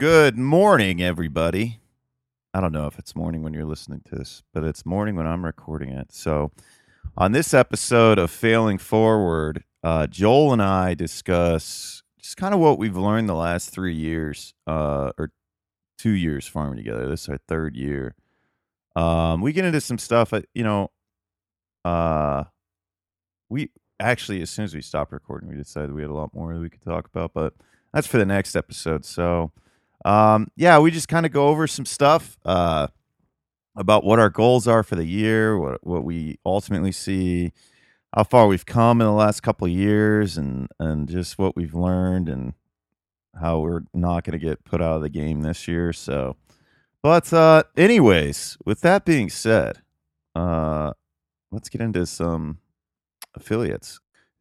Good morning, everybody. I don't know if it's morning when you're listening to this, but it's morning when I'm recording it. So, on this episode of Failing Forward, uh, Joel and I discuss just kind of what we've learned the last three years, uh, or two years farming together. This is our third year. Um, we get into some stuff, uh, you know. Uh, we actually, as soon as we stopped recording, we decided we had a lot more that we could talk about, but that's for the next episode. So, um, yeah, we just kind of go over some stuff uh, about what our goals are for the year, what what we ultimately see, how far we've come in the last couple of years, and and just what we've learned, and how we're not going to get put out of the game this year. So, but uh, anyways, with that being said, uh, let's get into some affiliates.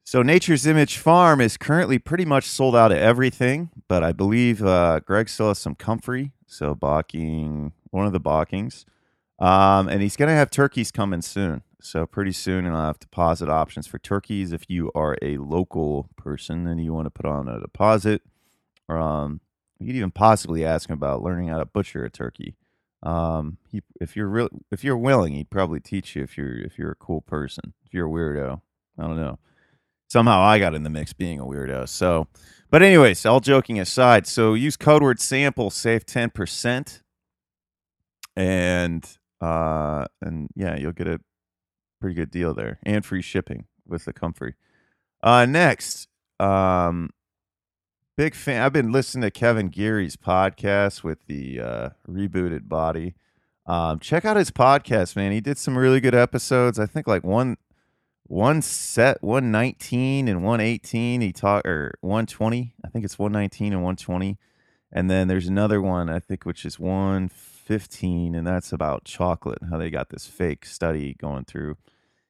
So Nature's Image Farm is currently pretty much sold out of everything, but I believe uh, Greg still has some comfrey, so Bocking one of the Bockings, um, and he's going to have turkeys coming soon. So pretty soon, and I'll have deposit options for turkeys if you are a local person and you want to put on a deposit. Or um, you could even possibly ask him about learning how to butcher a turkey. Um, he, if you're real, if you're willing, he'd probably teach you if you're if you're a cool person. If you're a weirdo, I don't know somehow I got in the mix being a weirdo. So, but anyways, all joking aside, so use code word sample, save 10%. And, uh, and yeah, you'll get a pretty good deal there and free shipping with the comfrey. Uh, next, um, big fan. I've been listening to Kevin Geary's podcast with the, uh, rebooted body. Um, check out his podcast, man. He did some really good episodes. I think like one, one set 119 and 118 he taught or 120 i think it's 119 and 120 and then there's another one i think which is 115 and that's about chocolate how they got this fake study going through.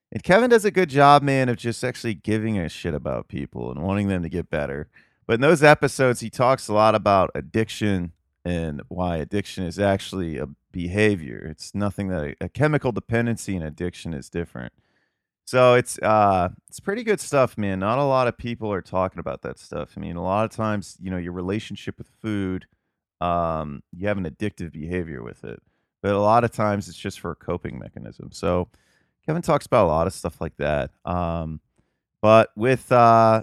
And kevin does a good job man of just actually giving a shit about people and wanting them to get better. But in those episodes he talks a lot about addiction and why addiction is actually a behavior. It's nothing that a, a chemical dependency and addiction is different so it's uh it's pretty good stuff, man. Not a lot of people are talking about that stuff. I mean, a lot of times, you know, your relationship with food, um, you have an addictive behavior with it. But a lot of times it's just for a coping mechanism. So Kevin talks about a lot of stuff like that. Um, but with uh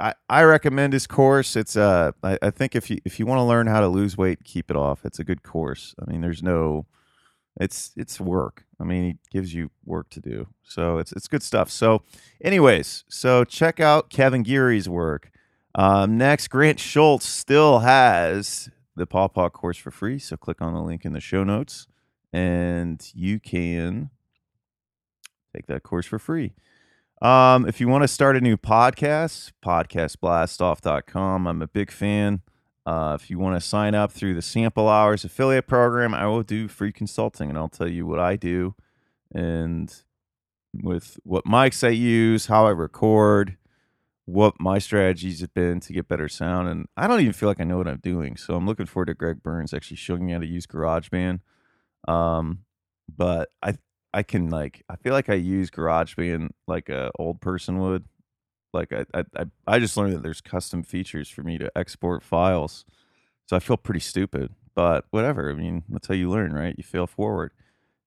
I, I recommend his course. It's uh I, I think if you if you want to learn how to lose weight, keep it off. It's a good course. I mean, there's no it's it's work. I mean, he gives you work to do, so it's it's good stuff. So, anyways, so check out Kevin Geary's work. Um, next, Grant Schultz still has the Paw Paw course for free. So click on the link in the show notes, and you can take that course for free. Um, if you want to start a new podcast, podcastblastoff.com. I'm a big fan. Uh, if you want to sign up through the Sample Hours affiliate program, I will do free consulting and I'll tell you what I do and with what mics I use, how I record, what my strategies have been to get better sound. And I don't even feel like I know what I'm doing. So I'm looking forward to Greg Burns actually showing me how to use GarageBand. Um, but I I can like I feel like I use GarageBand like a old person would. Like I, I, I just learned that there's custom features for me to export files, so I feel pretty stupid. But whatever. I mean, that's how you learn, right? You fail forward.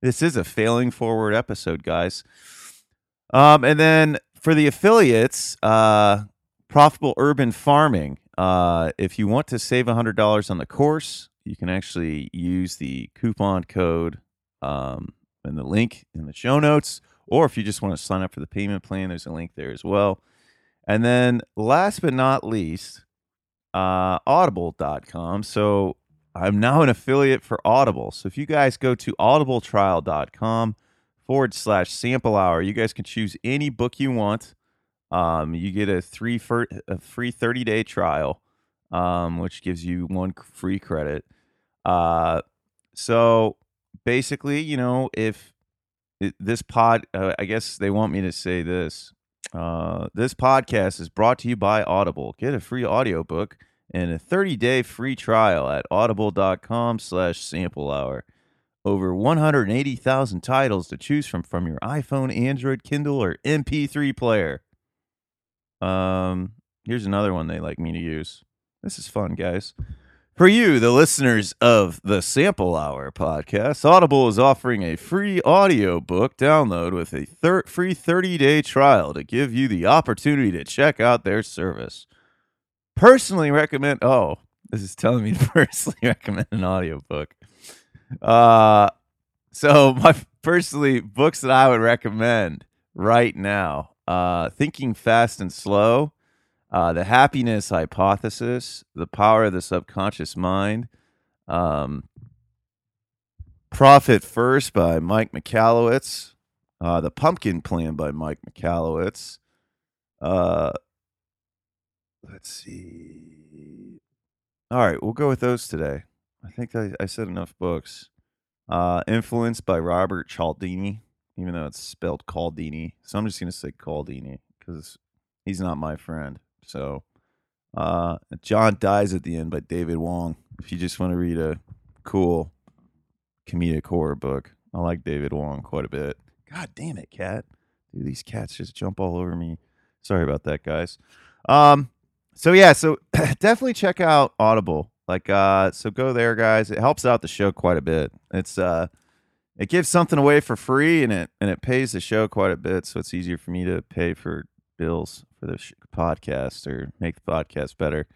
This is a failing forward episode, guys. Um, and then for the affiliates, uh, profitable urban farming. Uh, if you want to save hundred dollars on the course, you can actually use the coupon code um, and the link in the show notes. Or if you just want to sign up for the payment plan, there's a link there as well. And then last but not least, uh, audible.com. So I'm now an affiliate for Audible. So if you guys go to audibletrial.com forward slash sample hour, you guys can choose any book you want. Um, you get a three a free 30 day trial, um, which gives you one free credit. Uh, so basically, you know, if this pod, uh, I guess they want me to say this. Uh, this podcast is brought to you by Audible. Get a free audiobook and a 30-day free trial at audible.com slash sample hour. Over 180,000 titles to choose from from your iPhone, Android, Kindle, or MP3 player. Um, here's another one they like me to use. This is fun, guys. For you, the listeners of the Sample Hour podcast, Audible is offering a free audiobook download with a thir- free 30 day trial to give you the opportunity to check out their service. Personally recommend, oh, this is telling me to personally recommend an audiobook. Uh, so, my personally, books that I would recommend right now uh, Thinking Fast and Slow uh, the happiness hypothesis, the power of the subconscious mind, um, Profit First by Mike Michalowicz, uh, The Pumpkin Plan by Mike Michalowicz. Uh, let's see. All right, we'll go with those today. I think I, I said enough books. Uh, Influence by Robert Cialdini, even though it's spelled Caldini. So I'm just going to say Caldini because he's not my friend. So, uh, John Dies at the End by David Wong. If you just want to read a cool comedic horror book, I like David Wong quite a bit. God damn it, cat. Dude, these cats just jump all over me. Sorry about that, guys. Um, so yeah, so definitely check out Audible. Like, uh, so go there, guys. It helps out the show quite a bit. It's uh, it gives something away for free, and it and it pays the show quite a bit, so it's easier for me to pay for bills for the podcast or make the podcast better.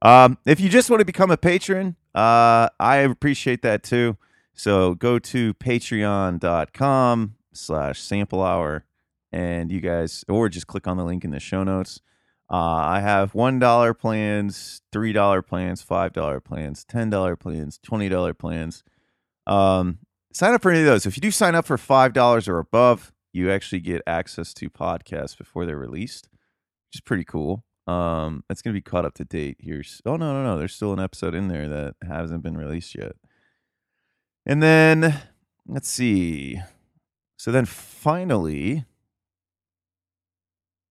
Um, if you just want to become a patron, uh, I appreciate that too. So go to patreon.com slash sample hour and you guys, or just click on the link in the show notes. Uh, I have $1 plans, $3 plans, $5 plans, $10 plans, $20 plans. Um, sign up for any of those. If you do sign up for $5 or above, you actually get access to podcasts before they're released, which is pretty cool. Um, it's gonna be caught up to date here. Oh no, no, no! There's still an episode in there that hasn't been released yet. And then let's see. So then finally,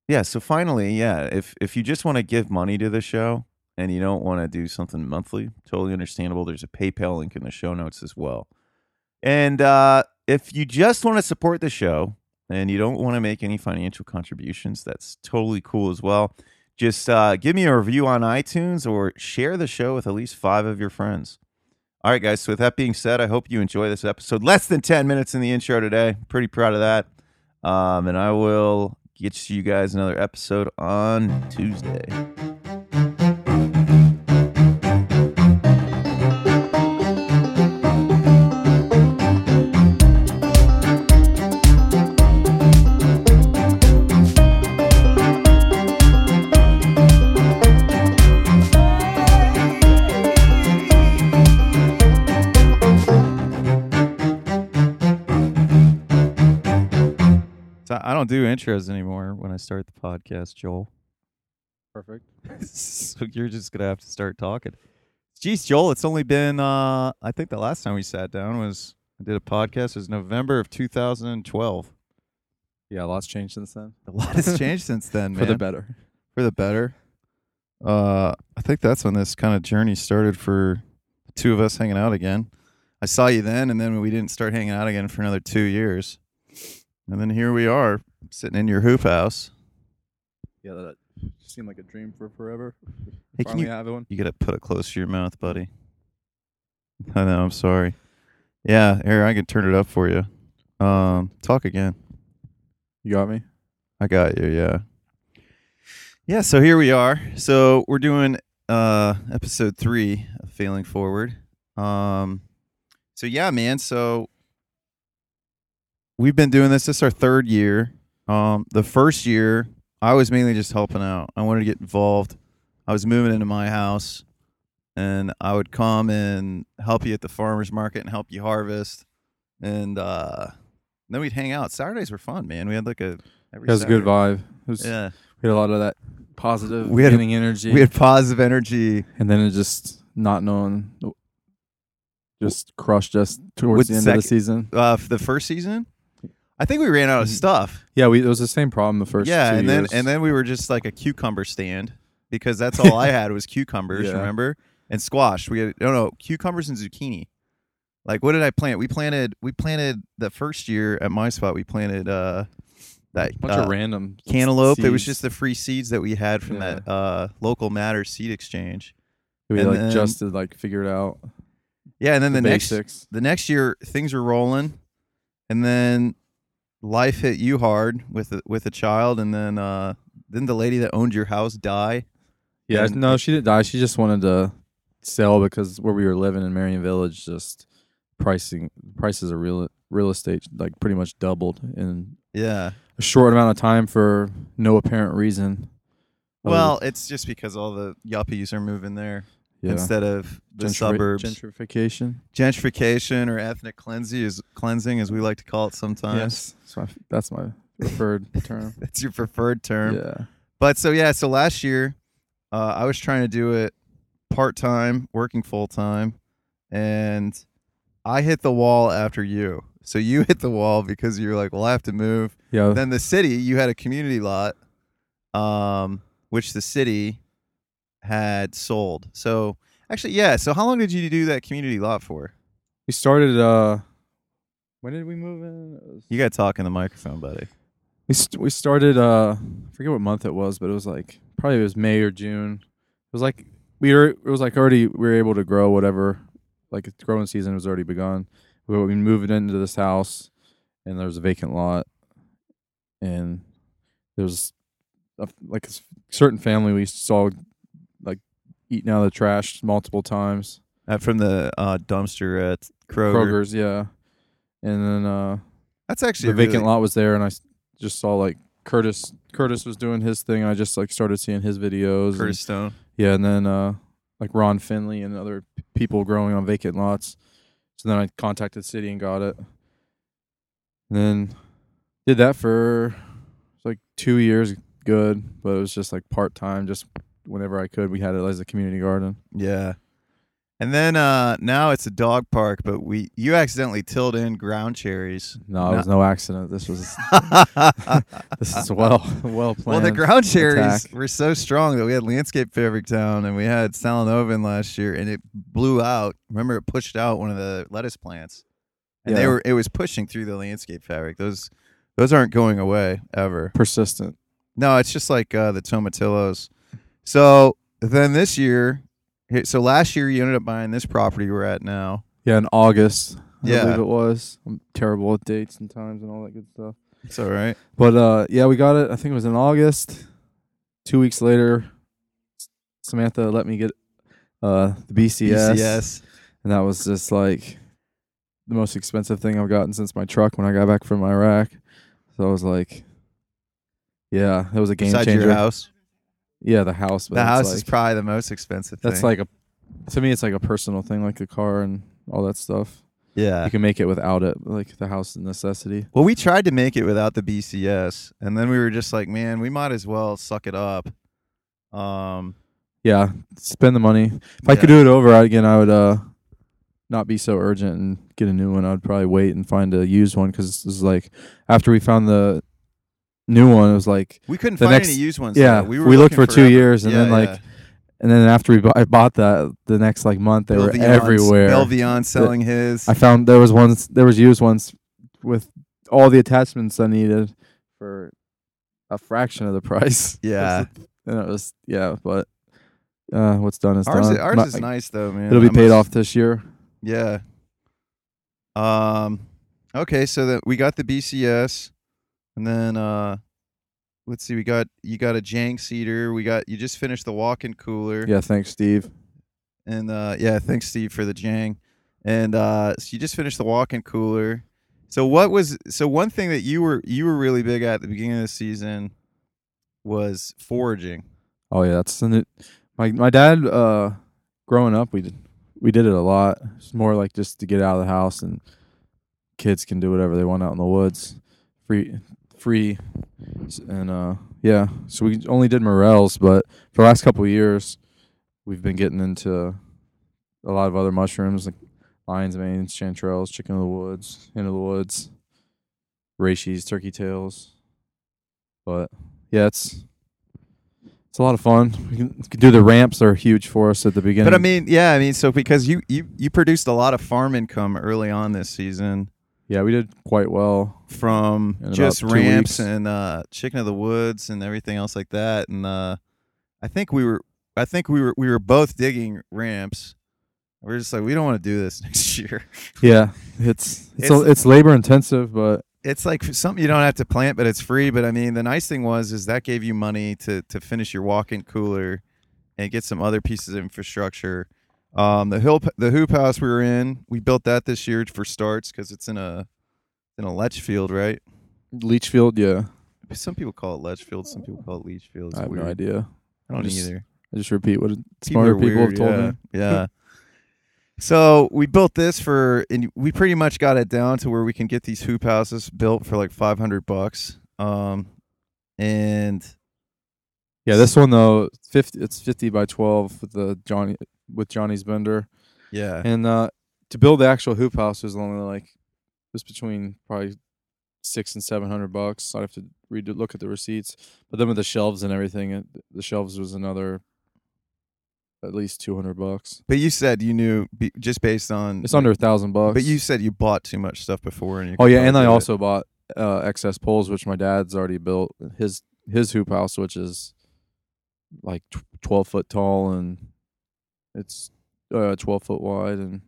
yeah. So finally, yeah. If if you just want to give money to the show and you don't want to do something monthly, totally understandable. There's a PayPal link in the show notes as well. And uh, if you just want to support the show, and you don't want to make any financial contributions, that's totally cool as well. Just uh, give me a review on iTunes or share the show with at least five of your friends. All right, guys. So, with that being said, I hope you enjoy this episode. Less than 10 minutes in the intro today. Pretty proud of that. Um, and I will get you guys another episode on Tuesday. I don't do intros anymore when I start the podcast, Joel. Perfect. so you're just gonna have to start talking. Geez, Joel, it's only been uh I think the last time we sat down was I did a podcast was November of 2012. Yeah, a lot's changed since then. A lot has changed since then, man. For the better. For the better. Uh I think that's when this kind of journey started for the two of us hanging out again. I saw you then and then we didn't start hanging out again for another 2 years. And then here we are, sitting in your hoop house. Yeah, that seemed like a dream for forever. Hey, can you, have one. You gotta put it close to your mouth, buddy. I know. I'm sorry. Yeah, here I can turn it up for you. Um, talk again. You got me. I got you. Yeah. Yeah. So here we are. So we're doing uh episode three of Failing Forward. Um. So yeah, man. So we've been doing this. This is our third year. Um, the first year, I was mainly just helping out. I wanted to get involved. I was moving into my house, and I would come and help you at the farmers market and help you harvest, and uh, then we'd hang out. Saturdays were fun, man. We had like a every it was Saturday. a good vibe. It was, yeah, we had a lot of that positive, we had energy. We had positive energy, and then it just not knowing, just crushed us towards With the end second, of the season. Uh, the first season, I think we ran out of mm-hmm. stuff. Yeah, we it was the same problem the first. Yeah, and then and then we were just like a cucumber stand because that's all I had was cucumbers. Yeah. Remember and squash. We had no no cucumbers and zucchini. Like what did I plant? We planted we planted the first year at my spot. We planted uh that bunch uh, of random cantaloupe. Seeds. It was just the free seeds that we had from yeah. that uh local matter seed exchange. We And like then- just to like figure it out. Yeah, and then the, next the next year things were rolling, and then life hit you hard with a, with a child, and then uh, didn't the lady that owned your house die? Yeah, And- no, she didn't die. She just wanted to sell because where we were living in Marion Village, just pricing prices of real real estate like pretty much doubled in Yeah. a short amount of time for no apparent reason. Well, it's just because all the yuppies are moving there yeah. instead of the Gentri- suburbs. gentrification. Gentrification or ethnic cleansing is cleansing, as we like to call it sometimes. Yes, so I- that's my preferred term. That's your preferred term. Yeah, But so yeah, so last year, uh, I was trying to do it part time, working full time, and I hit the wall after you. So you hit the wall because you were like, "Well, I have to move." yeah. Then the city, you had a community lot, um, which the city had sold. So actually, yeah. So how long did you do that community lot for? we started. uh When did we move in? You got to talk in the microphone, buddy. We st- we started uh I forget what month it was, but it was like probably it was May or June. It was like we were it was like already we were able to grow whatever like the growing season was already begun. We we moved into this house and there was a vacant lot and there was a, like a certain family we saw eating out of the trash multiple times. Uh, from the uh, dumpster at Kroger. Kroger's, yeah. And then uh That's actually the a vacant really- lot was there, and I s- just saw like Curtis. Curtis was doing his thing. I just like started seeing his videos. and- Curtis Stone. yeah, and then uh, like Ron Finley and other p- people growing on vacant lots. So then I contacted city and got it. And then did that for like two years, good, but it was just like part time. Just whenever I could, we had it as a community garden. Yeah. And then uh now it's a dog park, but we you accidentally tilled in ground cherries. No, it was no accident. This was this is well well planned. Well, the ground cherries attack. were so strong that we had Landscape Fabric Town and we had Salinovan last year and it blew out. Remember it pushed out one of the lettuce plants. And they were it was pushing through the landscape fabric. Those those aren't going away ever. persistent. No, it's just like uh, the tomatillos. So then this year, so last year you ended up buying this property we're at now. Yeah, in August. I Yeah. believe it was. I'm terrible with dates and times and all that good stuff. It's all right. But uh, yeah, we got it. I think it was in August. Two weeks later, Samantha let me get uh the BCS, BCS. and that was just like the most expensive thing I've gotten since my truck when I got back from Iraq. So I was like, yeah, that was a game Besides changer. your house. Yeah, the house. But The it's house like, is probably the most expensive that's thing. like a to me, it's like a personal thing, like the car and all that stuff. yeah. You can make it without it, like the house is a necessity. Well, we tried to make it without the BCS, and then we were just like, man, we might as well suck it up. Um, Yeah, spend the money. If I could do it over again, I would uh not be so urgent and get a new one. I'd probably wait and find a used one because this is like after we found the new one, it was like we couldn't The find next- any used ones. yeah, though. we, we looked for two years, and Yeah, then, like, yeah. and then after we bu- I bought that the next like month they were everywhere. Belvion selling his. I found there was ones there was used ones with all the attachments I needed for a fraction of the price. yeah, and it was yeah, but uh, what's done is ours, done. is, ours My- is nice though, man. It'll be I paid off this year. Yeah. Um. Okay, so that we got the BCS, and then uh, let's see, we got you got a Jang seeder. We got you just finished the walk-in cooler. Yeah, thanks, Steve. And uh, yeah, thanks Steve for the Jang. And uh, so you just finished the walk-in cooler. So what was so one thing that you were you were really big at at the beginning of the season was foraging. Oh yeah, that's new, my my dad. Uh, growing up, we did we did it a lot. It's more like just to get out of the house and kids can do whatever they want out in the woods, free free, and uh yeah. So we only did morels, but for the last couple of years, we've been getting into a lot of other mushrooms like lion's manes, chanterelles, chicken of the woods, into the woods, reishi, turkey tails. But yeah, it's it's a lot of fun. We can, we can do the ramps are huge for us at the beginning. But I mean, yeah, I mean, so because you you you produced a lot of farm income early on this season yeah, we did quite well. From In just ramps weeks. and uh, chicken of the woods and everything else like that. And uh, I think we were I think we were we were both digging ramps. We're just like we don't want to do this next year. Yeah, it's it's It's- a, it's labor intensive, but It's like something you don't have to plant, but it's free. But I mean, the nice thing was is that gave you money to to finish your walk-in cooler and get some other pieces of infrastructure. Um, the hill the hoop house we were in, we built that this year for starts because it's in a in a lech field, right? Leachfield, yeah, Some people call it lech field, some people call it leach field. It's I have weird. no idea. I don't Just- either. I just repeat what smarter are people weird, have told yeah. me. Yeah. so we built this for, and we pretty much got it down to where we can get these hoop houses built for like five hundred bucks. Um, and Yeah, this one though, fifty. It's fifty by twelve with the Johnny with Johnny's bender, yeah, and uh, to build the actual hoop house was only like just between probably six and seven hundred bucks. I'd have to read look at the receipts, but then with the shelves and everything, it, the shelves was another at least two hundred bucks. but you said you knew be, just based on It's under a thousand bucks. But you said you bought too much stuff before, and you Oh yeah, and I it. also bought uh, excess poles, which my dad's already built. His his hoop house, which is like tw- twelve foot tall and it's uh, twelve foot wide, and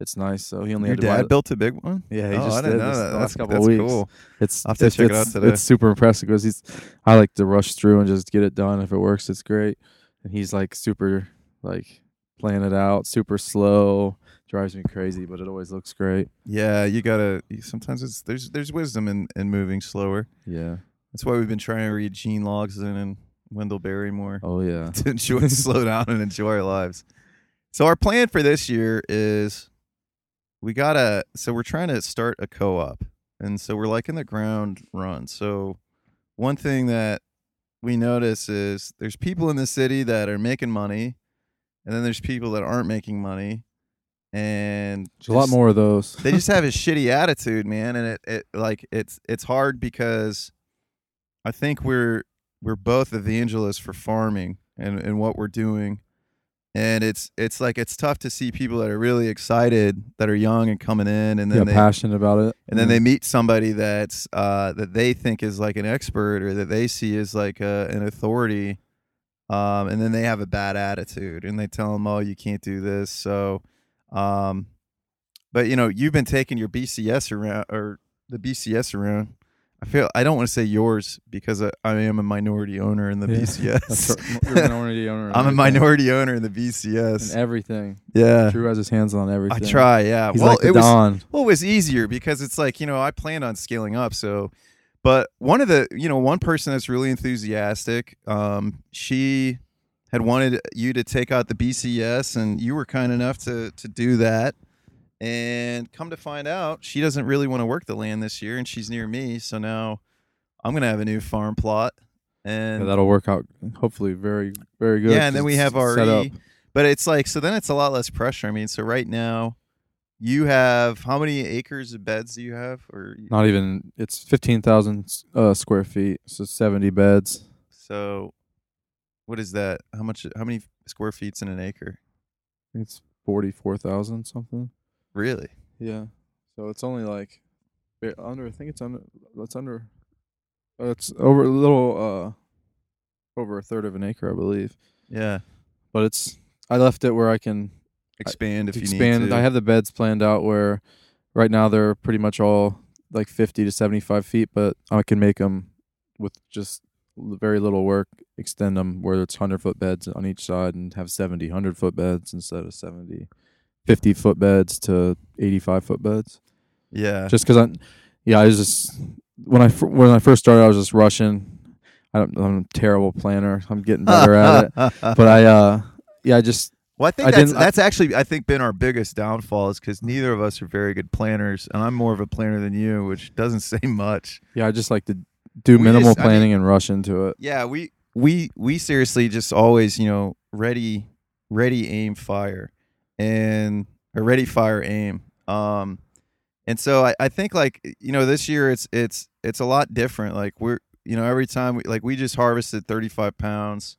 it's nice. So he only your had to buy dad the- built a big one. Yeah, he oh, just I didn't did know this that. That's, couple that's weeks. cool. It's I'll have to it's, check it out it's- today. It's super impressive because he's. I like to rush through and just get it done. If it works, it's great. And he's like super like playing it out, super slow. Drives me crazy, but it always looks great. Yeah, you gotta. you- Sometimes it's there's there's wisdom in in moving slower. Yeah. That's why we've been trying to read Gene Logsdon and Wendell Berry more Oh yeah. to enjoy slow down and enjoy our lives. So our plan for this year is we gotta. So we're trying to start a co-op, and so we're like in the ground run. So one thing that we notice is there's people in the city that are making money, and then there's people that aren't making money, and There's a lot more of those. they just have a shitty attitude, man, and it, it like it's it's hard because I think we're we're both evangelists for farming and and what we're doing, and it's it's like it's tough to see people that are really excited that are young and coming in, and then yeah, they passionate about it. and then they meet somebody that's uh, that they think is like an expert or that they see as like a, an authority, um, and then they have a bad attitude and they tell them, "Oh, you can't do this." So, um, but you know, you've been taking your BCS around or the BCS around. I feel I don't want to say yours because I, I am a minority owner in the Yeah. BCS. You're a minority owner. I'm a minority owner in the in BCS. everything. Yeah, Drew has his hands on everything. I try. Yeah, He's well, like it was Don. well, it was easier because it's like you know I planned on scaling up. So, but one of the you know one person that's really enthusiastic, um, she had wanted you to take out the BCS, and you were kind enough to to do that. And come to find out, she doesn't really want to work the land this year, and she's near me. So now I'm gonna have a new farm plot, and Yeah, that'll work out hopefully very very good. yeah, and then we have our set. E. But it's like so then it's a lot less pressure. I mean, so right now you have how many acres of beds do you have? Or Not even. It's fifteen thousand uh, square feet, so seventy beds. so what is that? How much how many square feet's in an acre? It's forty four thousand something. Really? Yeah. So it's only like under. I think it's under. That's under. Uh, it's over a little. uh Over a third of an acre, I believe. Yeah. But it's. I left it where I can Expand if expand. you need to. I have the beds planned out where, right now they're pretty much all like fifty to seventy five feet, but I can make them with just very little work. Extend them where it's hundred foot beds on each side and have 70, 100 foot beds instead of 70, 50 foot beds to eighty five foot beds. yeah. Just because I, yeah, I was just when I when I first started, I was just rushing. I don't, I'm a terrible planner. I'm getting better at it, but I, uh, yeah, I just Well, I think I that's didn't- I- actually I think been our biggest downfall is because neither of us are very good planners, and I'm more of a planner than you, which doesn't say much. yeah, I just like to do We minimal just- I mean- planning and rush into it. Yeah, we we we seriously just always you know ready ready aim fire and or ready fire aim. Um, and so I, I think like you know this year it's it's it's a lot different. Like we're you know every time we like we just harvested 35 pounds,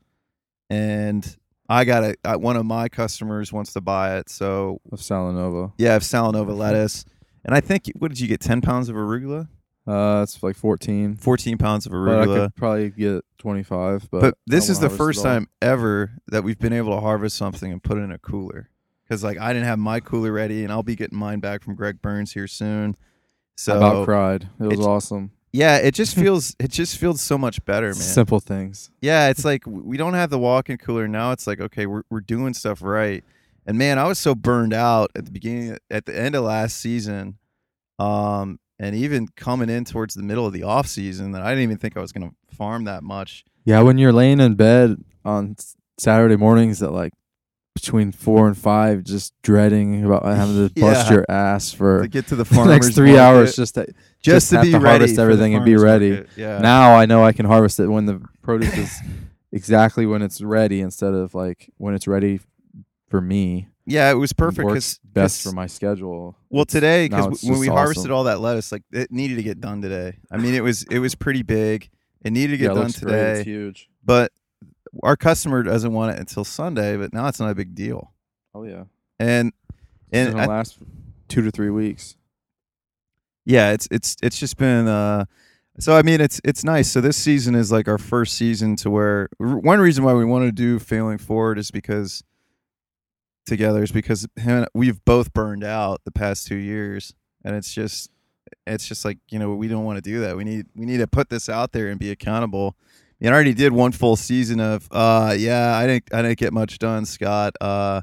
and I got a I, one of my customers wants to buy it, so Of Salanova, yeah, of Salanova lettuce. And I think what did you get? 10 pounds of arugula. Uh, it's like 14. 14 pounds of But I arugula. could probably get 25. But, But, this is the first time ever that we've been able to harvest something and put it in a cooler. Because like I didn't have my cooler ready, and I'll be getting mine back from Greg Burns here soon. So I about cried. It was it's- awesome. yeah, it just feels it just feels so much better, man. Simple things. Yeah, it's like we don't have the walk-in cooler now. It's like okay, we're we're doing stuff right. And man, I was so burned out at the beginning, at the end of last season, um, and even coming in towards the middle of the off season, that I didn't even think I was going to farm that much. Yeah, when you're laying in bed on Saturday mornings at like between four and five, just dreading about having to bust your ass for To get to the the next three market, hours just to just, just to be to ready harvest everything and be ready. market. Yeah. now I know I can harvest it when the produce is exactly when it's ready instead of like when it's ready for me. yeah, it was perfect because best for my schedule. Well, It's- today because when we just harvested all that lettuce, like it needed to get done today. I mean, it was it was pretty big. It needed to yeah, get it done looks great. It's today, huge. but our customer doesn't want it until Sunday. But now it's not a big deal, Oh yeah, and it's and gonna I- last two to three weeks. yeah, it's it's it's just been. uh So I mean, it's it's nice. So this season is like our first season to where one reason why we want to do failing forward is because together is because him and- we've both burned out the past two years, and it's just it's just like you know we don't want to do that. We need we need to put this out there and be accountable. And I already did one full season of uh yeah I didn't I didn't get much done Scott uh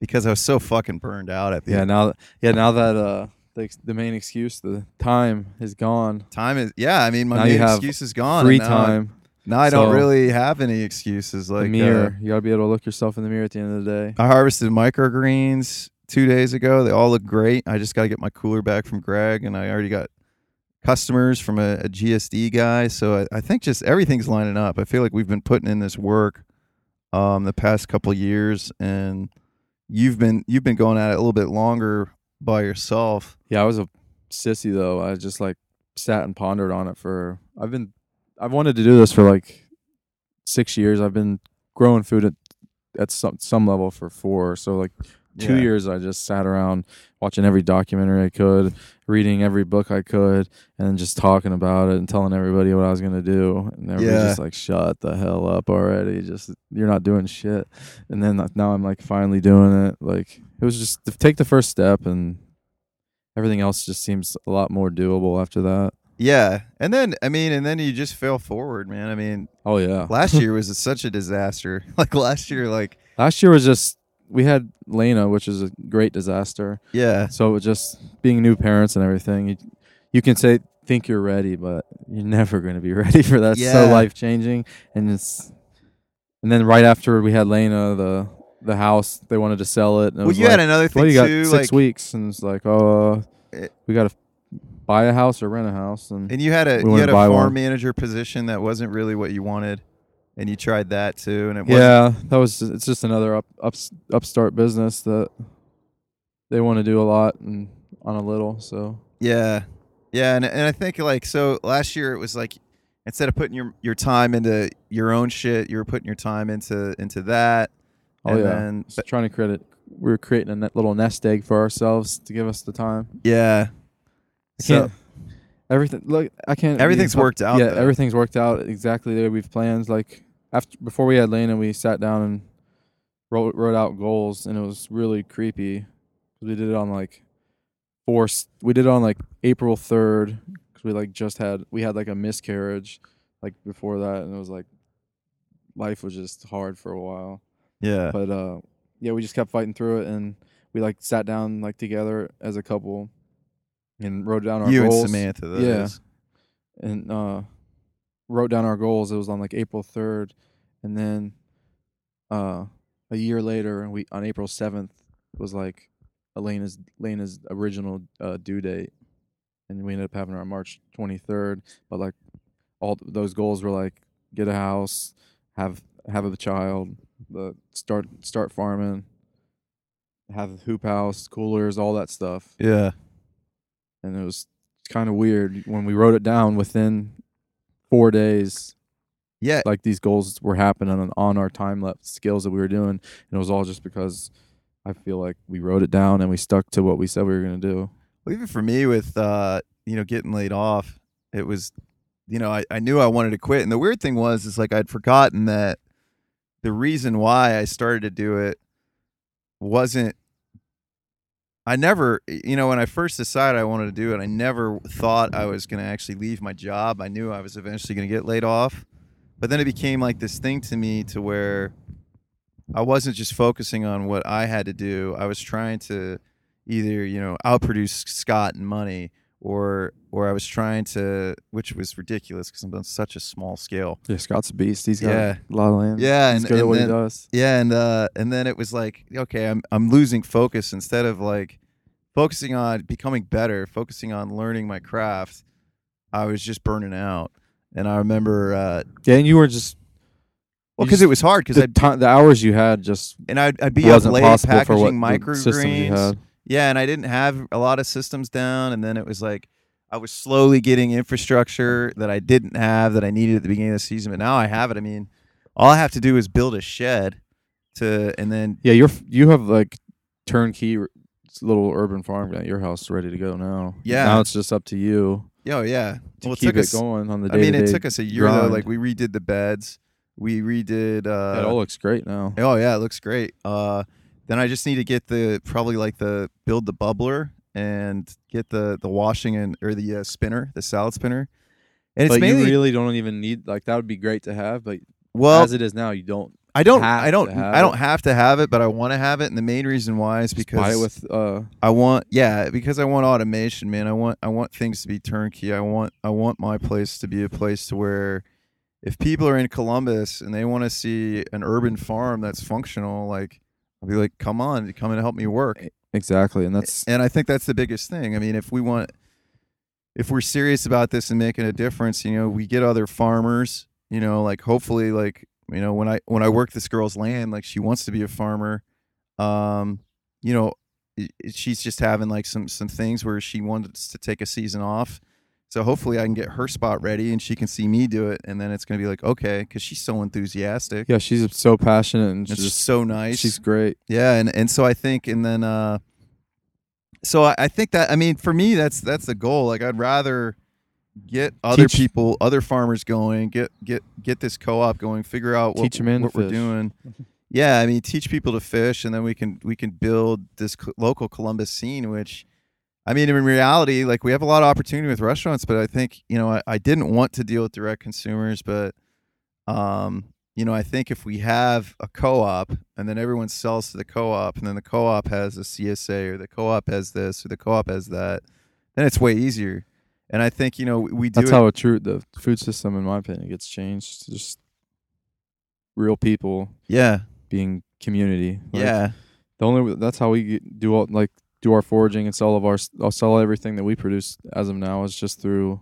because I was so fucking burned out at the Yeah, now that yeah now that uh the the main excuse the time is gone. time is yeah I mean my Now main excuse is gone Free now I- time. Now I don't really have any excuses. Like the mirror. you gotta be able to look yourself in the mirror at the end of the day. uh, I harvested microgreens two days ago. They all look great. I just got to get my cooler back from Greg, and I already got customers from a, a GSD guy. So I, I think just everything's lining up. I feel like we've been putting in this work um, the past couple years, and you've been you've been going at it a little bit longer by yourself. Yeah, I was a sissy though. I just like sat and pondered on it for. I've been, I've wanted to do this for like six years. I've been growing food at at some some level for four. So like two Yeah. years, I just sat around watching every documentary I could, reading every book I could, and just talking about it and telling everybody what I was gonna do. And everybody's Yeah. just like, "Shut the hell up already! Just you're not doing shit." And then now I'm like finally doing it. Like it was just take the first step and everything else just seems a lot more doable after that. Yeah, and then I mean, and then you just fail forward, man. I mean, Oh yeah. last year was such a disaster. Like last year, like Last year was just we had Lena, which is a great disaster. yeah, So it was just being new parents and everything, you, you can say think you're ready, but you're never going to be ready for that. It's so life changing, and it's and then right after we had Lena, the the house they wanted to sell it. And well, was you like, had another thing well, you got too, six like, weeks, and it's like, oh, uh, It- we got to buy a house or rent a house, and and you had a you had a farm one. manager position that wasn't really what you wanted, and you tried that too, and it yeah, that was it's just another up, up upstart business that they want to do a lot and on a little. So Yeah, yeah, and and I think like so last year it was like instead of putting your your time into your own shit, you were putting your time into into that. oh and yeah, then, Just trying to create it. We were creating a little nest egg for ourselves to give us the time. yeah, I so. Everything look, I can't. Everything's worked out, Yeah, though. everything's worked out exactly the way we've planned. Like after before we had Lena, we sat down and wrote wrote out goals, and it was really creepy. we did it on like four. We did it on like April third because we like just had we had like a miscarriage like before that, and it was like life was just hard for a while yeah, but uh yeah we just kept fighting through it and we like sat down like together as a couple and wrote down our you goals and Samantha. That Yeah. is. and uh wrote down our goals it was on like april 3rd and then uh a year later and we on april 7th was like elena's elena's original uh, due date and we ended up having our march 23rd but like all th- those goals were like get a house have have a child the start start farming have a hoop house coolers all that stuff yeah, and it was kind of weird when we wrote it down within four days yeah. like these goals were happening on, on our time lapse skills that we were doing and it was all just because i feel like we wrote it down and we stuck to what we said we were going to do Well, even for me with uh, you know getting laid off, it was you know I, I knew I wanted to quit, and the weird thing was is like I'd forgotten that the reason why I started to do it wasn't. I never, you know, when I first decided I wanted to do it, I never thought I was going to actually leave my job. I knew I was eventually going to get laid off, but then it became like this thing to me to where I wasn't just focusing on what I had to do. I was trying to either you know outproduce Scott and money or or I was trying to which was ridiculous because I'm on such a small scale. Yeah, Scott's a beast. He's got Yeah. a lot of land. Yeah, he's and- good at and what then- he does. Yeah, and uh and then it was like okay, I'm I'm losing focus instead of like focusing on becoming better, focusing on learning my craft. I was just burning out. And I remember uh Yeah, and you were just well cuz it was hard cuz the, the hours you had just and I'd, I'd be up late possible for what packaging the systems you microgreens. Yeah, and I didn't have a lot of systems down, and then it was like I was slowly getting infrastructure that I didn't have that I needed at the beginning of the season, but now I have it. I mean, all I have to do is build a shed to, and then Yeah, you're you have like turnkey little urban farm at your house ready to go now. Yeah. Now it's just up to you oh yeah, to well, it keep took it us. going on the I mean, it took us a year though. Like we redid the beds, we redid. uh it all looks great now. Oh yeah, it looks great. Uh, then I just need to get the probably like the build the bubbler and get the the washing and or the uh, spinner, the salad spinner. And it's but mainly you really don't even need like that would be great to have, but well, as it is now, you don't I don't I don't I don't it. have to have it, but I want to have it, and the main reason why is because buy it with uh I want yeah because I want automation, man. I want I want things to be turnkey. I want I want my place to be a place to where if people are in Columbus and they want to see an urban farm that's functional, like I'll be like, come on, come and help me work. exactly, and that's and I think that's the biggest thing. I mean, if we want, if we're serious about this and making a difference, you know, we get other farmers. You know, like hopefully, like you know, when I when I work this girl's land, like she wants to be a farmer. Um, you know, she's just having like some some things where she wants to take a season off. So hopefully, I can get her spot ready and she can see me do it, and then it's gonna be like okay, because she's so enthusiastic. yeah, she's so passionate and It's just so nice. she's great. Yeah, and and so I think, and then, uh so I, I think that I mean, for me, that's that's the goal. Like, I'd rather get other Teach- people, other farmers going, get get get this co-op going, figure out what, Teach 'em in what we're fish. doing. Yeah, I mean, teach people to fish, and then we can we can build this co- local Columbus scene, which. I mean, in reality, like we have a lot of opportunity with restaurants, but I think you know I, I didn't want to deal with direct consumers, but um, you know, I think if we have a co-op and then everyone sells to the co-op and then the co-op has a CSA or the co-op has this or the co-op has that, then it's way easier. And I think, you know, we, we do That's it- how a true the food system, in my opinion, gets changed. Just real people yeah, being community. Like, yeah, The only that's how we do all like do our foraging and sell of our I'll sell everything that we produce as of now is just through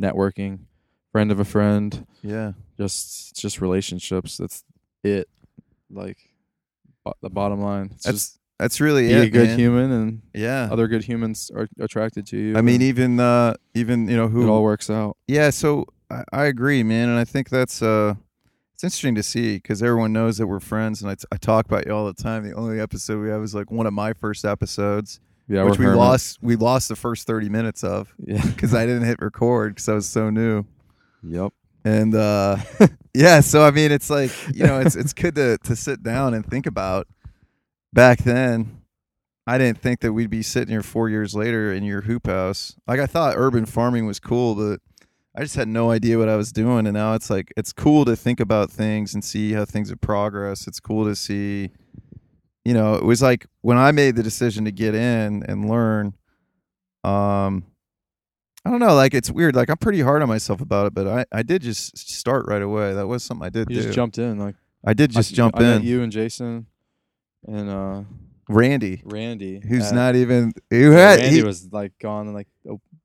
networking, friend of a friend, yeah. just just relationships. That's it. Like bo- the bottom line. It's That's just that's really be it, a good man. human, and Yeah. other good humans are attracted to you. I mean, even uh, even you know who it all works out. Yeah, so I, I agree, man, and I think that's uh, interesting to see because everyone knows that we're friends, and I, t- I talk about you all the time. The only episode we have is like one of my first episodes, Yeah, which hermits. lost. We lost the first thirty minutes of Yeah. because I didn't hit record because I was so new. Yep. And uh, yeah, so I mean, it's like you know, it's it's good to to sit down and think about. Back then, I didn't think that we'd be sitting here four years later in your hoop house. Like I thought urban farming was cool, but I just had no idea what I was doing. And now it's like it's cool to think about things and see how things have progressed. It's cool to see. You know, it was like when I made the decision to get in and learn. Um, I don't know. Like it's weird. Like I'm pretty hard on myself about it, but I, I did just start right away. That was something I did You do. just jumped in. Like I did just I, jump I in. you and Jason and uh Randy, Randy, who's at- not even who had Randy he, was like gone and like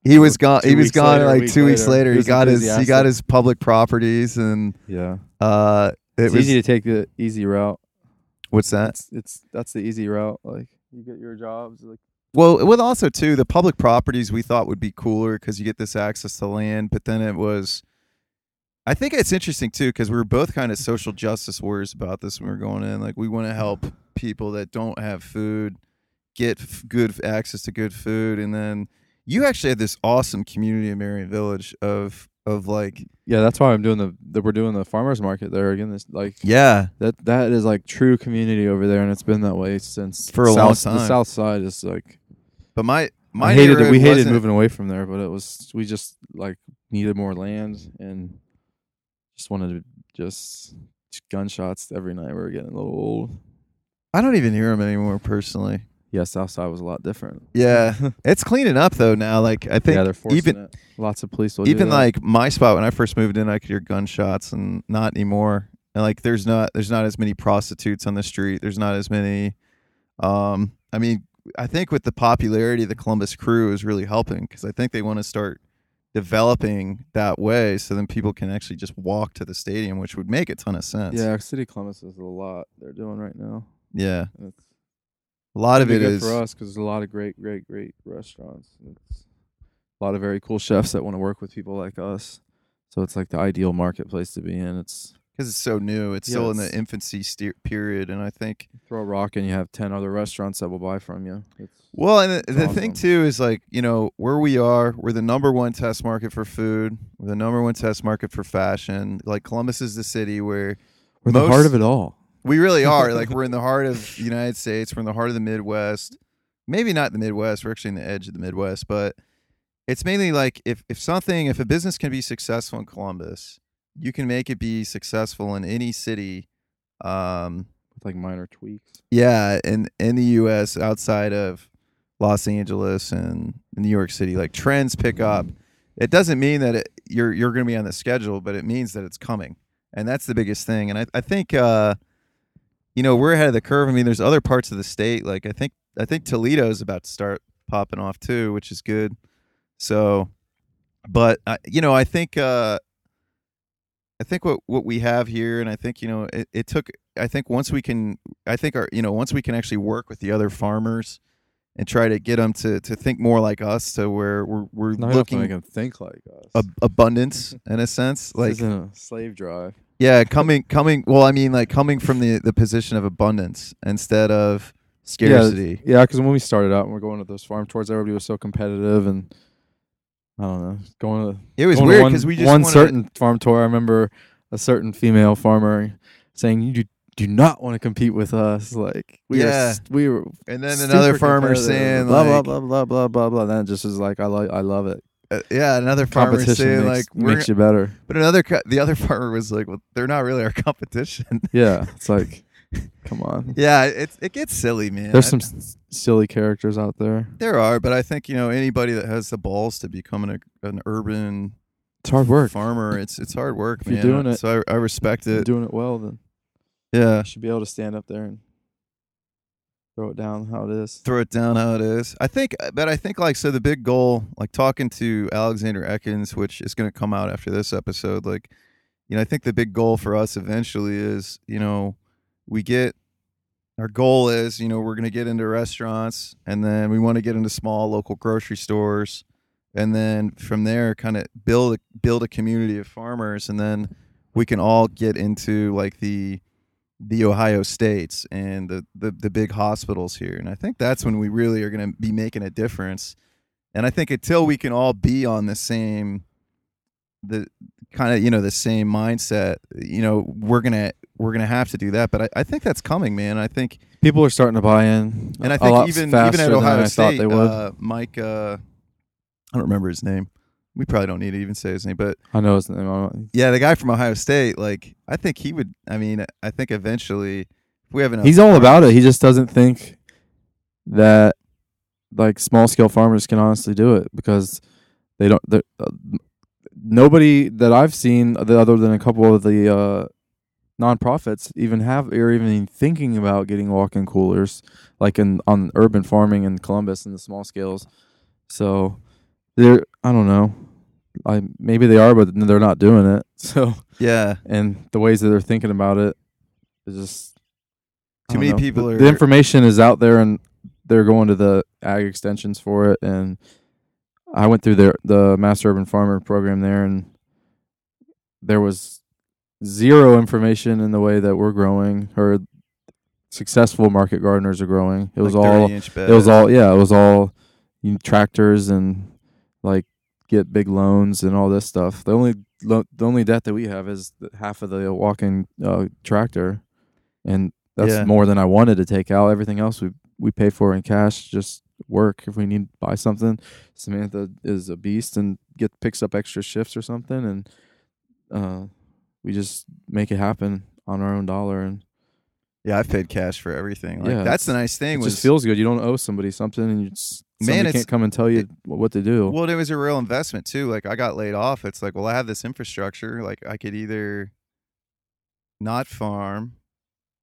he was gone. He was gone later, like two weeks later. later. He He got his he got his public properties and yeah. uh it It's was easy to take the easy route. what's that? It's it's that's the easy route. Like you get your jobs. Like Well, with also too the public properties we thought would be cooler because you get this access to land, but then it was. I think it's interesting too because we were both kind of social justice warriors about this when we were going in. Like we want to help people that don't have food get f- good access to good food, and then you actually had this awesome community in Marion Village of of like Yeah, that's why I'm doing the, the we're doing the farmers market there again. This like yeah that that is like true community over there, and it's been that way since For a long time The south side is like But my my I hated it. We hated moving away from there, but it was we just like needed more land and just wanted to just gunshots every night. We were getting a little old. I don't even hear them anymore personally. Yeah, south side was a lot different. Yeah, it's cleaning up though now. Like I think yeah, they're forcing even it. Lots of police even like my spot when I first moved in, I could hear gunshots and not anymore. And like there's not there's not as many prostitutes on the street. There's not as many. Um, I mean, I think with the popularity of the Columbus Crew is really helping because I think they want to start developing that way so then people can actually just walk to the stadium, which would make a ton of sense. yeah, City Columbus is a lot they're doing right now. yeah. It's A lot of it good for us because there's a lot of great, great, great restaurants. It's a lot of very cool chefs that want to work with people like us. So it's like the ideal marketplace to be in. It's because it's so new. It's Yeah, still in the infancy steer period, and I think throw a rock and you have ten other restaurants that will buy from you. It's Well, and the, It's the thing too is like you know where we are. We're the number one test market for food. We're the number one test market for fashion. Like Columbus is the city where we're the heart of it all. We really are. like we're in the heart of the United States. We're in the heart of the Midwest. Maybe not the Midwest. We're actually in the edge of the Midwest, but it's mainly like if if something if a business can be successful in Columbus, you can make it be successful in any city. Um, With like minor tweaks. yeah, in in the U.S. outside of Los Angeles and New York City, like trends pick up. It doesn't mean that it, you're you're going to be on the schedule, but it means that it's coming, and that's the biggest thing. And I I think uh, you know we're ahead of the curve. I mean, there's other parts of the state, like I think I think Toledo is about to start popping off too, which is good. So, but I, you know, I think uh, I think what what we have here, and I think you know, it, it took. I think once we can, I think our you know, once we can actually work with the other farmers and try to get them to to think more like us, to where we're we're Not make looking them think like us. ab- abundance in a sense, this like a slave drive. Yeah, coming coming. Well, I mean, like coming from the the position of abundance instead of scarcity. Yeah, because when we started out and we're going to those farm tours, everybody was so competitive and I don't know, going to It was weird because we just one certain farm tour. I remember a certain female farmer saying, "You do, not want to compete with us." Like we Yeah. we were. and then another farmer saying blah like, blah blah blah blah blah blah. Then it just is like I like I love it. Uh, yeah, another farmer Competition saying makes, like, we're, makes you better. but another the other farmer was like, well, they're not really our competition. Yeah, it's like, come on. yeah, it it gets silly, man. There's some s- silly characters out there. there are, but I think you know anybody that has the balls to become an an urban It's hard work. farmer, it's it's hard work, If man. you're doing it- so I, I respect If you're it. doing it well, then yeah, you should be able to stand up there and throw it down how it is. throw it down how it is. I think, but I think like so the big goal, like talking to Alexander Ekins, which is going to come out after this episode, like you know, I think the big goal for us eventually is you know we get our goal is you know we're going to get into restaurants and then we want to get into small local grocery stores and then from there kind of build a, build a community of farmers and then we can all get into like the the Ohio states and the, the the big hospitals here and I think that's when we really are going to be making a difference and I think until we can all be on the same the kind of you know the same mindset you know we're gonna we're gonna have to do that but I, I think that's coming man I think People are starting to buy in, and I think even even at Ohio I State, thought they would. Uh, Mike, uh, I don't remember his name. We probably don't need to even say his name, but I know his name. Yeah, the guy from Ohio State. Like, I think he would. I mean, I think eventually, if we have enough, He's all about it. He just doesn't think that like small scale farmers can honestly do it because they don't. Uh, nobody that I've seen, other than a couple of the uh, nonprofits, even have or even thinking about getting walk-in coolers, like in on urban farming in Columbus and the small scales. So they're I don't know. I maybe they are, but they're not doing it. So yeah, and the ways that they're thinking about it is just Too many know. people the, are- the information is out there and they're going to the ag extensions for it and I went through their the Master Urban Farmer program there and there was zero information in the way that we're growing or successful market gardeners are growing. It was all it was all yeah, it was all you know, tractors and like get big loans and all this stuff. The only lo- the only debt that we have is the, half of the walking uh, tractor, and that's Yeah. more than I wanted to take out. Everything else we we pay for in cash, just work if we need to buy something. Samantha is a beast and get picks up extra shifts or something, and uh, we just make it happen on our own dollar and. Yeah, I've paid cash for everything. Like Yeah, that's the nice thing. It was just feels good. You don't owe somebody something, and you just, somebody it's- can't come and tell you what to do. Well, it was a real investment too. Like I got laid off. It's like, well, I have this infrastructure. Like I could either not farm,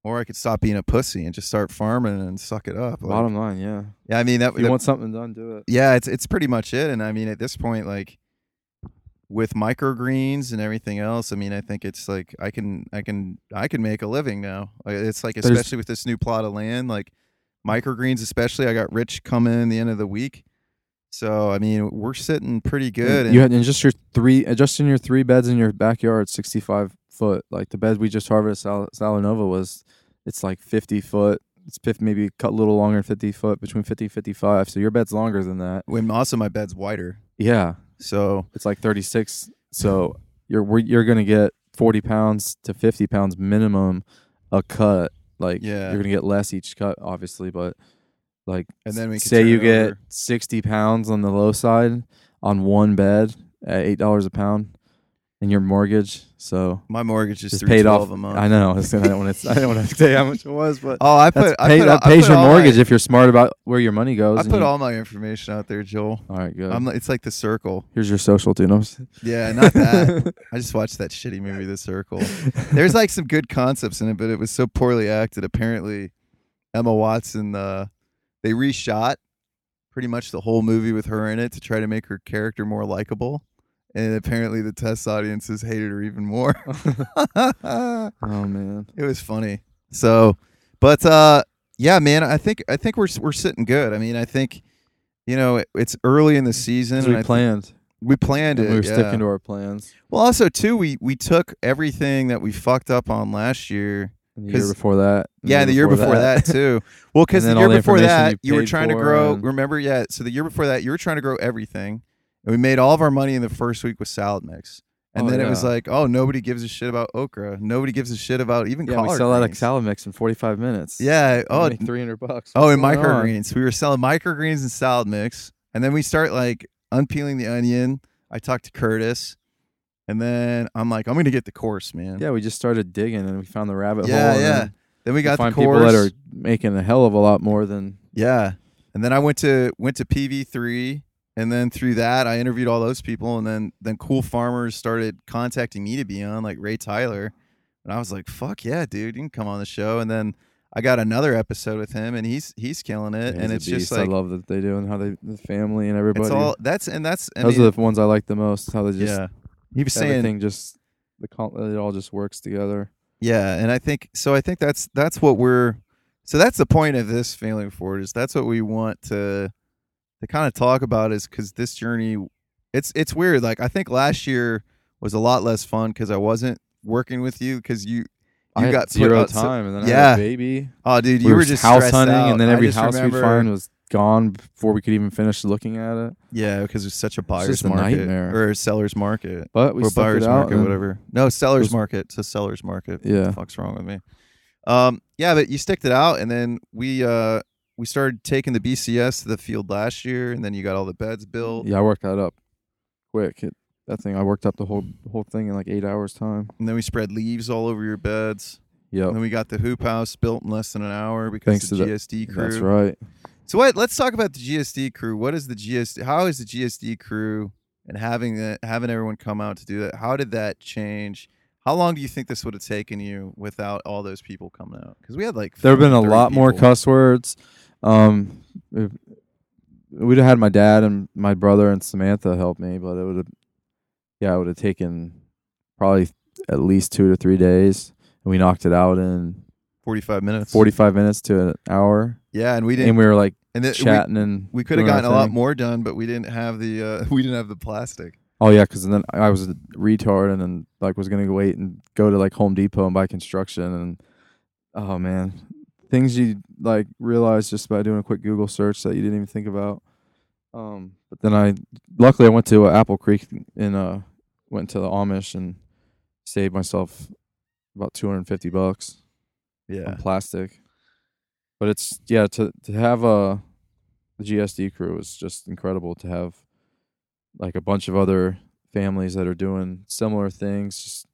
or I could stop being a pussy and just start farming and suck it up. Like, Bottom line, yeah. yeah, I mean that. If you that- want something done, do it. yeah, it's it's pretty much it. And I mean, at this point, like with microgreens and everything else, I mean, I think it's like I can I can I can make a living now. It's like There's- especially with this new plot of land, like microgreens, especially. I got rich coming in the end of the week. So I mean, we're sitting pretty good. And And you had and just your three, uh, just in your three beds in your backyard, sixty-five foot. Like the bed we just harvested, Sal- Salanova was, it's like fifty foot. It's 50, maybe cut a little longer, fifty foot, between fifty and fifty-five. So your bed's longer than that. when also my bed's wider. Yeah, So it's like thirty-six. So you're you're gonna get forty pounds to fifty pounds minimum a cut. Like Yeah. you're gonna get less each cut, obviously, but like And then we could say turn you it get over. sixty pounds on the low side on one bed at eight dollars a pound in your mortgage. So my mortgage is paid off. a month. I know. I don't want to. I don't want to say how much it was, but Oh, I put I pay, put, that I pays put your all my- mortgage if you're smart about where your money goes. I put you- all my information out there, Joel. All right, good. I'm. It's like the circle. Here's your social, dude. I'm Yeah, not that. I just watched that shitty movie, The Circle. There's like some good concepts in it, but it was so poorly acted. Apparently, Emma Watson, uh, they reshot pretty much the whole movie with her in it to try to make her character more likable. And apparently, the test audiences hated her even more. oh man. it was funny. So, but uh, yeah, man, I think I think we're we're sitting good. I mean, I think you know it, it's early in the season. we planned. we planned and it. we were yeah. sticking to our plans. Well, also too, we we took everything that we fucked up on last year. And the year before that. Yeah, the year before that, too. Well, because the year the before that, you you were trying to grow. and- Remember, yeah. So the year before that, you were trying to grow everything, and we made all of our money in the first week with salad mix. And Oh, then it was like, oh, nobody gives a shit about okra. Nobody gives a shit about even yeah, we sell out a salad mix in 45 minutes. Yeah. Oh, Oh, three hundred bucks. oh, and What's going on? microgreens. We were selling microgreens and salad mix, and then we start like unpeeling the onion. I talked to Curtis, and then I'm like, I'm gonna get the course, man. Yeah, we just started digging and we found the rabbit Yeah, hole. and yeah. then we we got the find course. people that are making a hell of a lot more than Yeah. And then I went to went to PV3 and then through that I interviewed all those people and then then cool farmers started contacting me to be on like Ray Tyler. And I was like, "Fuck yeah, dude, you can come on the show." And then I got another episode with him and he's he's killing it He's and it's just like I love that they do and how they the family and everybody. it's all that's and that's I Those mean, are the ones I like the most. How they just yeah. He was saying just the con- it all just works together. Yeah, and I think so. I think that's that's what we're. So that's the point of this failing forward is that's what we want to to kind of talk about is because this journey, it's it's weird. Like I think last year was a lot less fun because I wasn't working with you because you you got zero time, and then I yeah. had a baby. oh dude, you we were, were just house hunting, out. and then every house remember, we'd find was gone before we could even finish looking at it. Yeah, because it's such a buyer's a market nightmare. or a seller's market But we or buyer's market, whatever. No, seller's was- market. It's a seller's market. Yeah. What the fuck's wrong with me? Um, yeah, but you sticked it out, and then we uh we started taking the BCS to the field last year, and then you got all the beds built, Yeah, I worked that up quick. It, that thing, I worked up the whole whole thing in like eight hours time. and then we spread leaves all over your beds. Yeah. And then we got the hoop house built in less than an hour because Thanks the to the- GSD crew. that's right. So what? Let's talk about the GSD crew. What is the GSD? How is the GSD crew and having the, having everyone come out to do that? How did that change? How long do you think this would have taken you without all those people coming out? Because we had like There have been a 30 lot more cuss words. Um, if- we'd have had my dad and my brother and Samantha help me, but it would have, yeah, it would have taken probably at least two to three days, and we knocked it out in forty-five minutes. forty-five minutes to an hour, Yeah, and we didn't. and we were like and we, chatting and we could have gotten a lot more done, but we didn't have the uh, we didn't have the plastic. Oh yeah, because then I was a retard and then like was gonna go wait and go to like Home Depot and buy construction and oh man, things you like realize just by doing a quick Google search that you didn't even think about. Um, but then I luckily I went to uh, Apple Creek and uh went to the Amish and saved myself about 250 bucks Yeah. on plastic. But it's yeah to to have a the GSD crew is just incredible to have like a bunch of other families that are doing similar things just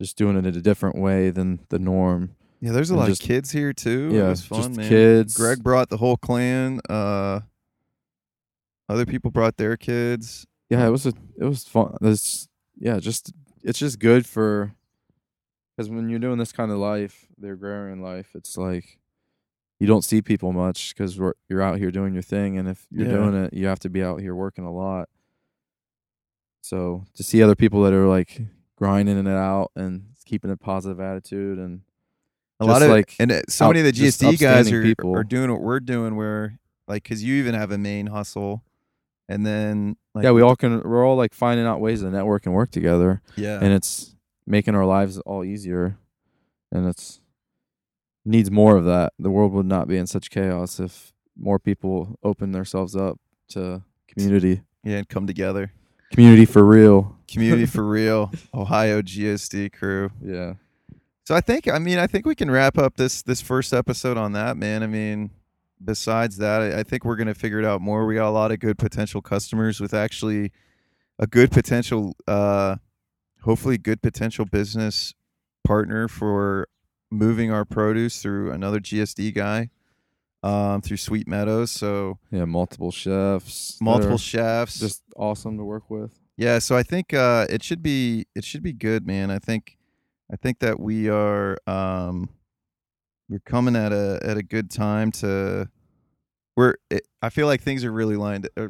just doing it in a different way than the norm. Yeah, there's a And lot just- of kids here too. yeah, it was fun, just man. kids. Greg brought the whole clan. Uh, other people brought their kids. yeah, it was a it was fun. It's yeah, just it's just good for because when you're doing this kind of life, the agrarian life, it's like you don't see people much because you're out here doing your thing, and if you're Yeah. doing it, you have to be out here working a lot. So to see other people that are like grinding it out and keeping a positive attitude and A Just lot of like and uh, so many of the GSD guys are people. are doing what we're doing. Where like, cause you even have a main hustle, and then like yeah, we all can we're all like finding out ways to network and work together. yeah and it's making our lives all easier and it's needs more of that the world would not be in such chaos if more people open themselves up to community yeah and come together. community for real Community for real, Ohio GSD crew. yeah So I think I mean I think we can wrap up this this first episode on that, man. I mean, besides that, I, I think we're gonna figure it out more. We got a lot of good potential customers with actually a good potential, uh, hopefully good potential business partner for moving our produce through another GSD guy, um, through Sweet Meadows. So yeah multiple chefs multiple chefs, just awesome to work with yeah, so I think uh, it should be it should be good, man. I think I think that we are um, we're coming at a at a good time to we're it, I feel like things are really lined uh,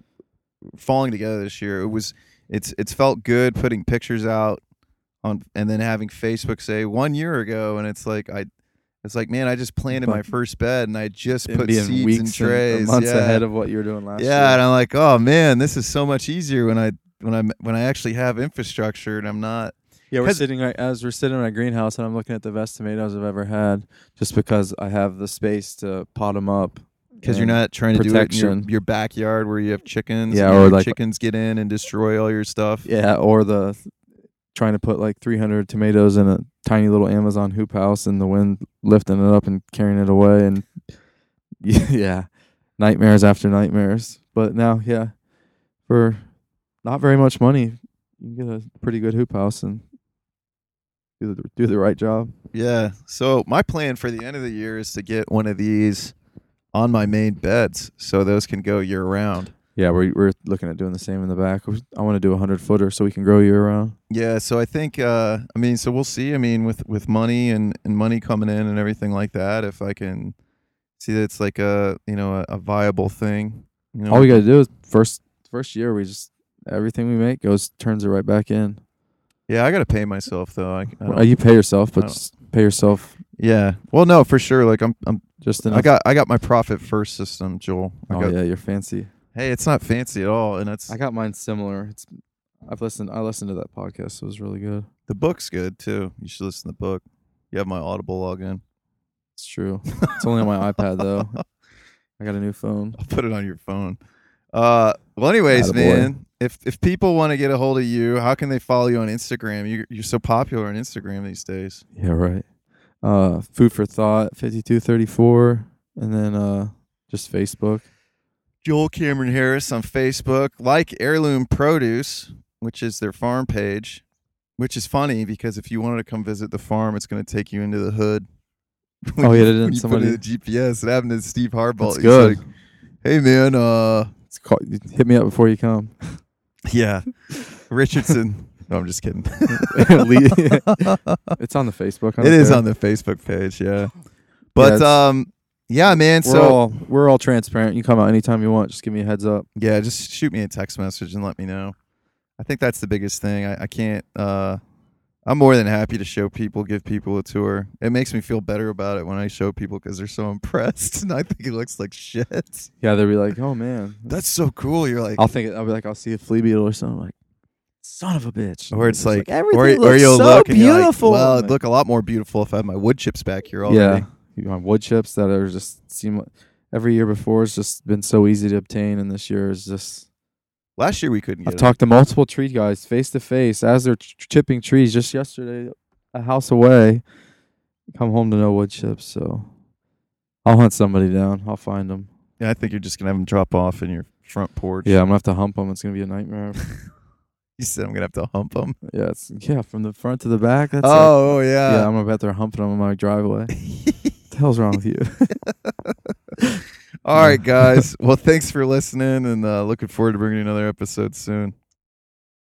falling together this year. It was it's it's felt good putting pictures out on and then having Facebook say one year ago, and it's like I. It's like, man, I just planted my first bed and I just put seeds in weeks and- trays. months yeah. ahead of what you were doing last year. Yeah, and I'm like, oh man, this is so much easier when I when I when I actually have infrastructure and I'm not. Yeah we're sitting right as we're sitting in my greenhouse and i'm looking at the best tomatoes i've ever had just because i have the space to pot them up Because you're not trying to do it in your, your backyard where you have chickens. Yeah, and or like- chickens get in and destroy all your stuff. Yeah, or the trying to put like 300 tomatoes in a tiny little Amazon hoop house and the wind lifting it up and carrying it away and yeah, nightmares after nightmares. But now, yeah, for not very much money, you can get a pretty good hoop house and do the do the right job. Yeah. So my plan for the end of the year is to get one of these on my main beds, so those can go year round. Yeah, we're we're looking at doing the same in the back. I want to do a hundred footer so we can grow year round. Yeah, so I think uh I mean so we'll see. I mean with with money and and money coming in and everything like that if I can see that it's like a, you know, a, a viable thing. You know, All we got to do is first first year we just everything we make goes turns it right back in. Yeah, I got to pay myself though. I, I don't- you pay yourself, but don't- just pay yourself yeah. Well, no, for sure. Like I'm I'm just enough. I got I got my profit first system, Joel. I oh got, yeah, you're fancy. Hey, it's not fancy at all and it's I got mine similar. It's I've listened. I listened to that podcast. It was really good. the book's good too. You should listen to the book. You have my Audible login. It's true. It's only on my iPad though. I got a new phone. I'll put it on your phone. Uh, well, anyways, Attaboy. man, if if people want to get a hold of you, how can they follow you on Instagram? You you're so popular on Instagram these days. Yeah, right. Uh, food for thought, fifty two thirty four, and then uh, just Facebook. Joel Cameron Harris on Facebook, like Heirloom Produce, which is their farm page, which is funny because if you wanted to come visit the farm, it's going to take you into the hood. Oh, yeah, it didn't somebody- in the GPS. It happened to Steve Harbaugh. That's He's good. like, hey man, uh, It's called, hit me up before you come. yeah, Richardson. no, I'm just kidding. it's on the Facebook. I It don't is care. on the Facebook page, yeah. But it's- um, yeah, man. We're So all we're all transparent. You come out anytime you want. Just give me a heads up. yeah, just shoot me a text message and let me know. I think that's the biggest thing. I, I can't. uh I'm more than happy to show people, give people a tour. It makes me feel better about it when I show people because they're so impressed, and I think it looks like shit. Yeah, they'll be like, "Oh man, That's so cool. You're like, I'll think I'll be like, I'll see a flea beetle or something. like, son of a bitch. or it's like, everything or, or you'll so look you're like, beautiful. well, it'd look a lot more beautiful if I had my wood chips back here already. yeah, you wood chips that are just seem like every year before it's just been so easy to obtain, and this year is just. Last year we couldn't get I've talked to multiple tree guys face to face as they're ch- chipping trees. Just yesterday, a house away, come home to no wood chips. So I'll hunt somebody down. I'll find them. Yeah, I think you're just gonna have them drop off in your front porch. Yeah, I'm gonna have to hump them. It's gonna be a nightmare. You said I'm gonna have to hump them. yeah, it's yeah from the front to the back. That's Oh, like, yeah. yeah. I'm gonna bet they're humping them in my driveway. what the hell's wrong with you? All right, guys. well, thanks for listening, and uh, looking forward to bringing you another episode soon.